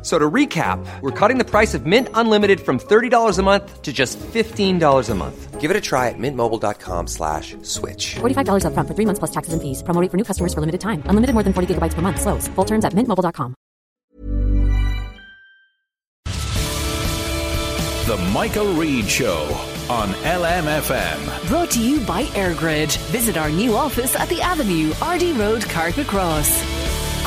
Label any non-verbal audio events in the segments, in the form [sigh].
F- So to recap, we're cutting the price of Mint Unlimited from $30 a month to just $15 a month. Give it a try at mintmobile.com slash switch. $45 upfront for three months plus taxes and fees. Promo for new customers for limited time. Unlimited more than 40 gigabytes per month. Slows. Full terms at mintmobile.com. The Michael Reade Show on LMFM. Brought to you by Airgrid. Visit our new office at the Avenue, RD Road, Carrick Cross.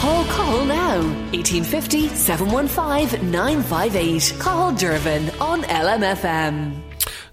Call Call now 1850 715 958. Call Dervan on LMFM.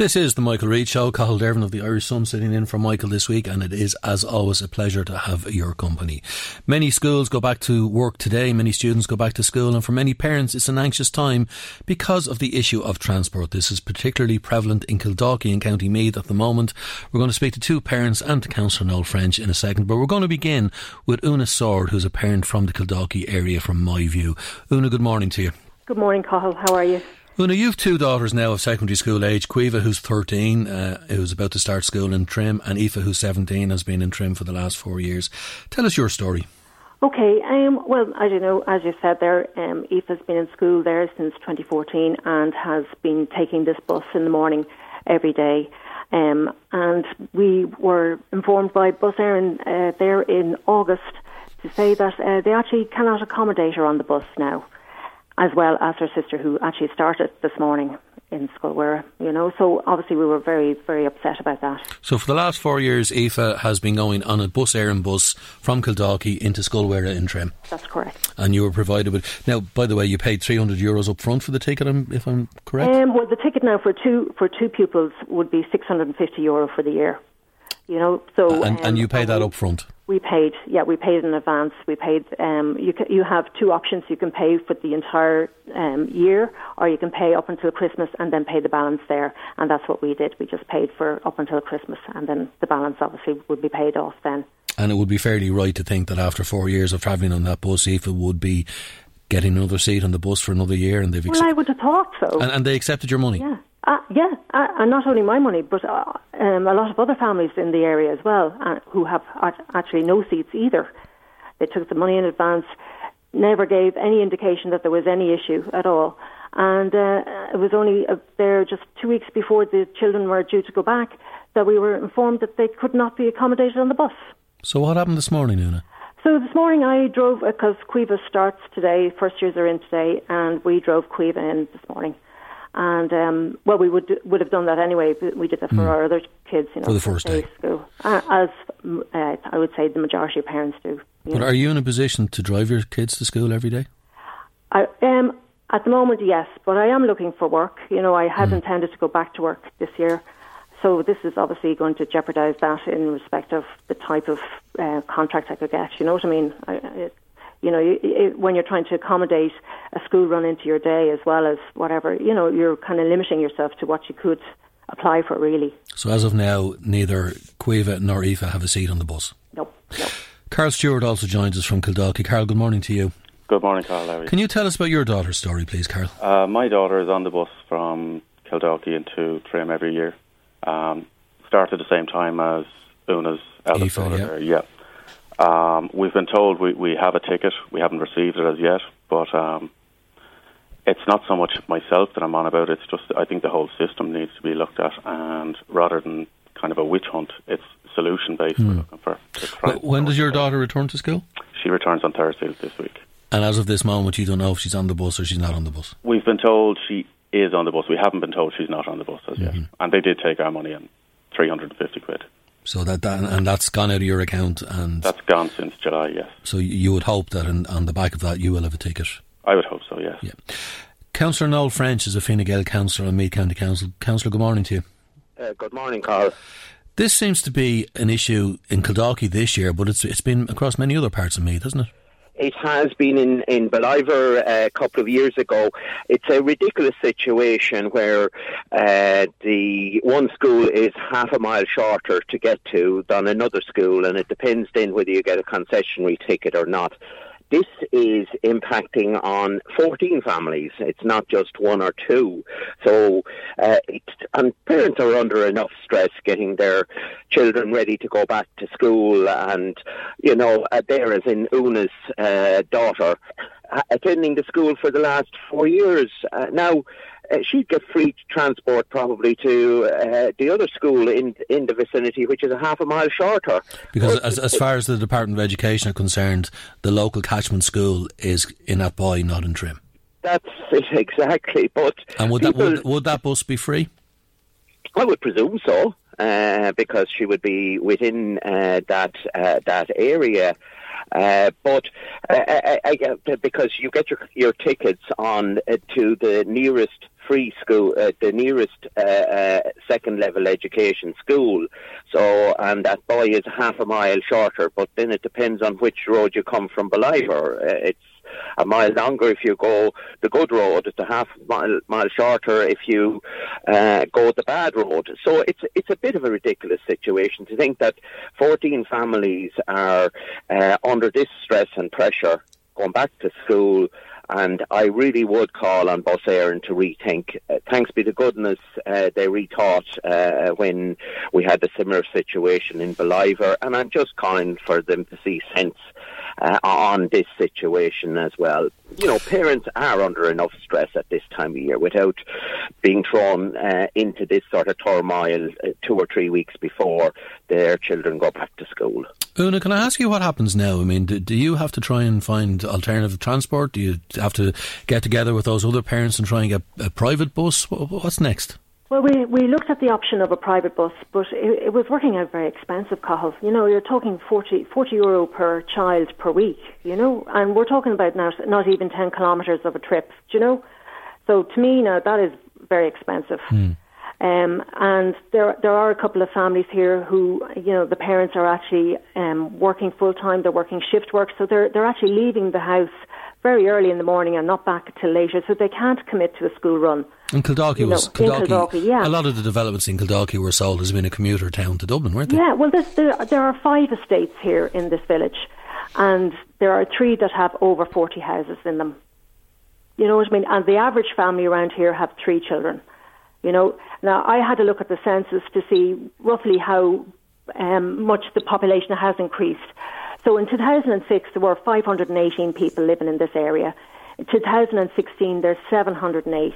This is the Michael Reade Show. Cathal Dervan of the Irish Sun sitting in for Michael this week, and it is, as always, a pleasure to have your company. Many schools go back to work today, many students go back to school, and for many parents, it's an anxious time because of the issue of transport. This is particularly prevalent in Kildalkey and County Meath at the moment. We're going to speak to two parents and to Councillor Noel French in a second, but we're going to begin with Una Sword, who's a parent from the Kildalkey area from my view. Una, good morning to you. Good morning, Cathal. How are you? Una, you've two daughters now of secondary school age. Caoimhe, who's 13, uh, who's about to start school in Trim, and Aoife, who's 17, has been in Trim for the last four years. Tell us your story. Okay. Um, well, as you know, as you said there, um, Aoife's been in school there since 2014 and has been taking this bus in the morning every day. Um, and we were informed by Bus Éireann uh, there in August to say that uh, they actually cannot accommodate her on the bus now, as well as her sister who actually started this morning in Scoil Mhuire, you know. So obviously we were very, very upset about that. So for the last four years, Aoife has been going on a bus Éireann bus from Kildalkey into Scoil Mhuire in Trim. That's correct. And you were provided with. Now, by the way, you paid 300 euros up front for the ticket, if I'm correct? Um, well, the ticket now for two for two pupils would be 650 euro for the year. You know, so and, um, and you pay that up front. We paid, yeah, we paid in advance. We paid. Um, you ca you have two options. You can pay for the entire um, year, or you can pay up until Christmas and then pay the balance there. And that's what we did. We just paid for up until Christmas, and then the balance obviously would be paid off then. And it would be fairly right to think that after four years of travelling on that bus, Aoife would be getting another seat on the bus for another year, and they've Well, I would have thought so. and, and they accepted your money. Yeah, uh, yeah, uh, and not only my money, but uh, um, a lot of other families in the area as well uh, who have act- actually no seats either. They took the money in advance, never gave any indication that there was any issue at all, and uh, it was only uh, there just two weeks before the children were due to go back that we were informed that they could not be accommodated on the bus. So what happened this morning, Una? So this morning I drove because Caoimhe starts today. First years are in today, and we drove Caoimhe in this morning. And um, well, we would would have done that anyway. But we did that for our other kids, you know. For the first day. school, uh, as mm, uh, I would say the majority of parents do. But know. are you in a position to drive your kids to school every day? I um, at the moment, yes, but I am looking for work. You know, I had intended to go back to work this year, so this is obviously going to jeopardise that in respect of the type of uh, contract I could get. You know what I mean? I, it, you know, you, it, when you're trying to accommodate a school run into your day as well as whatever, you know, you're kind of limiting yourself to what you could apply for. Really, So as of now, neither Caoimhe nor Aoife have a seat on the bus. no, no. Carl Stewart also joins us from Kildalkey. Carl, good morning to you. Good morning, Carl. How are you? Can you tell us about your daughter's story, please, Carl? Uh, my daughter is on the bus from Kildalkey into Trim every year. Um, start at the same time as Una's eldest Aoife, daughter. yeah. yeah. Um, we've been told we, we have a ticket. We haven't received it as yet, but um, it's not so much myself that I'm on about. It's just I think the whole system needs to be looked at, and rather than kind of a witch hunt, it's solution based. We're looking for. Wh- When does your daughter return to school? She returns on Thursday this week. And as of this moment, you don't know if she's on the bus or she's not on the bus. We've been told she is on the bus. We haven't been told she's not on the bus as yet. And they did take our money and 350 quid. So that, that and that's gone out of your account, and that's gone since July. Yes. So you would hope that in, on the back of that you will have a ticket. I would hope so. Yes. Yeah. Councillor Noel French is a Fine Gael councillor on Meath County Council. Councillor, good morning to you. Uh, good morning, Carl. This seems to be an issue in Kildare this year, but it's it's been across many other parts of Meath, hasn't it? It has been in, in Ballivor uh, a couple of years ago. It's a ridiculous situation where uh, the one school is half a mile shorter to get to than another school, and it depends then whether you get a concessionary ticket or not. This is impacting on 14 families. It's not just one or two. So, uh, and parents are under enough stress getting their children ready to go back to school. And, you know, uh, there is in Una's uh, daughter uh, attending the school for the last four years. Uh, now, uh, she'd get free transport probably to uh, the other school in in the vicinity, which is a half a mile shorter. Because as, as far as the Department of Education are concerned, the local catchment school is in Athboy, not in Trim. That's it [laughs] exactly. But and would people, that would, would that bus be free? I would presume so, uh, because she would be within uh, that uh, that area. Uh, but uh, I, I, because you get your your tickets on uh, to the nearest free school, uh, the nearest uh, uh, second level education school. So, and Athboy is half a mile shorter, but then it depends on which road you come from Ballivor. Uh, it's a mile longer if you go the good road. It's a half mile, mile shorter if you uh, go the bad road. So it's it's a bit of a ridiculous situation to think that 14 families are uh, under this stress and pressure going back to school and I really would call on Bus Éireann to rethink. Uh, thanks be to goodness, uh, they rethought uh, when we had a similar situation in Ballivor, and I'm just calling for them to see sense uh, on this situation as well. You know, parents are under enough stress at this time of year without being thrown uh, into this sort of turmoil uh, two or three weeks before their children go back to school. Una, can I ask you what happens now? I mean, do, do, you have to try and find alternative transport? Do you have to get together with those other parents and try and get a private bus? What's next? Well, we, we looked at the option of a private bus, but it, it was working out very expensive, Cathal. You know, you're talking 40, 40 euro per child per week, you know, and we're talking about now not even 10 kilometres of a trip, you know. So to me now, that is very expensive. Mm. Um, and there there are a couple of families here who, you know, the parents are actually um, working full time. They're working shift work, so they're they're actually leaving the house very early in the morning and not back till later, so they can't commit to a school run. And Kildalkey was know, yeah. A lot of the developments in Kildalkey were sold as being a commuter town to Dublin, weren't they? Yeah, well, there there are five estates here in this village, and there are three that have over forty houses in them. You know what I mean? And the average family around here have three children. You know, now I had a look at the census to see roughly how um, much the population has increased. So in 2006, there were 518 people living in this area. In 2016, there's 708.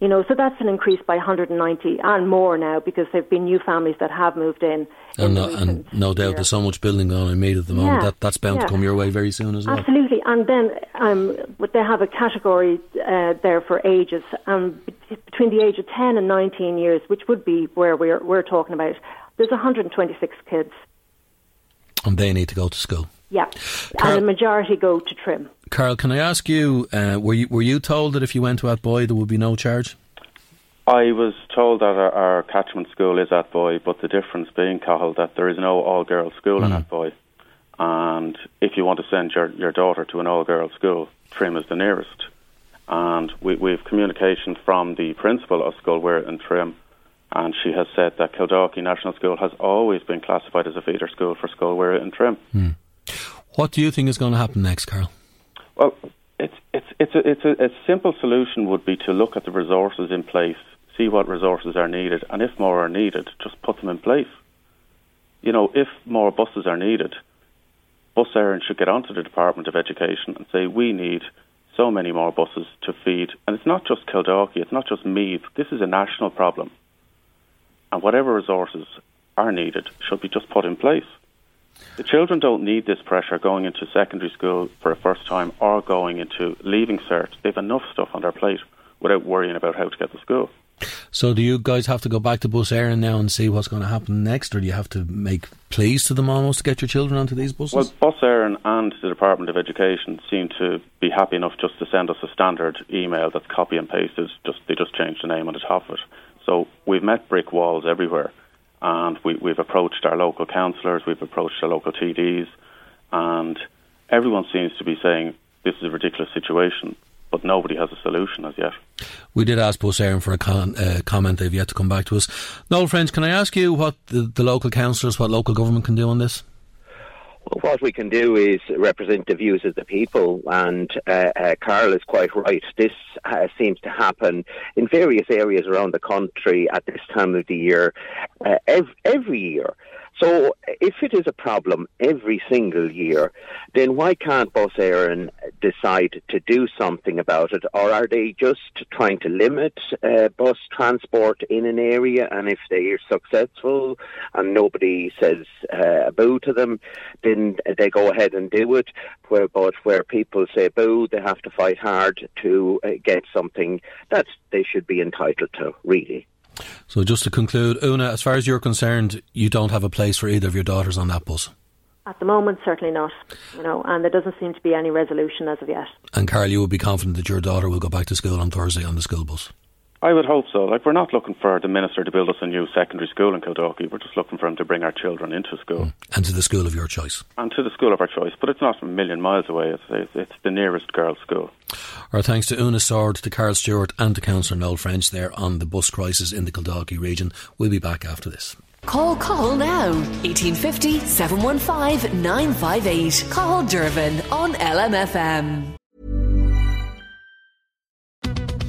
You know, so that's an increase by 190 and more now because there have been new families that have moved in. And, no, and no doubt year. there's so much building going on in Meath at the moment. Yeah, that, that's bound yeah. to come your way very soon as well. Absolutely. And then um, they have a category uh, there for ages. Um, between the age of 10 and 19 years, which would be where we're, we're talking about, there's 126 kids. And they need to go to school. Yeah, Carl, and the majority go to Trim. Carl, can I ask you, uh, were you were you told that if you went to Athboy there would be no charge? I was told that our, our catchment school is Athboy, but the difference being, Cathal, that there is no all-girls school mm. in Athboy. And if you want to send your, your daughter to an all-girls school, Trim is the nearest. And we, we have communication from the principal of Scoilmhuire in Trim, and she has said that Kildalkey National School has always been classified as a feeder school for Scoilmhuire in Trim. Mm. What do you think is going to happen next, Carl? Well, it's it's it's a, it's a, a simple solution would be to look at the resources in place, see what resources are needed, and if more are needed, just put them in place. You know, if more buses are needed, Bus Éireann should get onto the Department of Education and say we need so many more buses to feed. And it's not just Kildalkey, it's not just Meath. This is a national problem. And whatever resources are needed should be just put in place. The children don't need this pressure going into secondary school for a first time or going into leaving cert. They've enough stuff on their plate without worrying about how to get to school. So do you guys have to go back to Bus Éireann now and see what's going to happen next, or do you have to make pleas to them almost to get your children onto these buses? Well, Bus Éireann and the Department of Education seem to be happy enough just to send us a standard email that's copy and pasted. Just they just changed the name on the top of it. So we've met brick walls everywhere, and we, we've approached our local councillors, we've approached our local TDs, and everyone seems to be saying this is a ridiculous situation but nobody has a solution as yet. We did ask Bus Éireann for a con- uh, comment. They've yet to come back to us. Noel French, can I ask you what the, the local councillors, what local government can do on this? What we can do is represent the views of the people, and uh, uh, Carl is quite right. This uh, seems to happen in various areas around the country at this time of the year, uh, ev- every year. So if it is a problem every single year, then why can't Bus Éireann decide to do something about it? Or are they just trying to limit uh, bus transport in an area? And if they are successful and nobody says uh, boo to them, then they go ahead and do it. Where, but where people say boo, they have to fight hard to uh, get something that they should be entitled to, really. So just to conclude, Una, as far as you're concerned, you don't have a place for either of your daughters on that bus. At the moment, certainly not. You know, and there doesn't seem to be any resolution as of yet. And Carl, you would be confident that your daughter will go back to school on Thursday on the school bus. I would hope so. Like, we're not looking for the minister to build us a new secondary school in Kildare. We're just looking for him to bring our children into school. Mm. And to the school of your choice. And to the school of our choice. But it's not a million miles away. It's, it's, it's the nearest girls' school. Our thanks to Una Sword, to Carl Stewart, and to Councillor Noel French there on the bus crisis in the Kildare region. We'll be back after this. Call Call now 1850 715 958. Call Dervan on LMFM.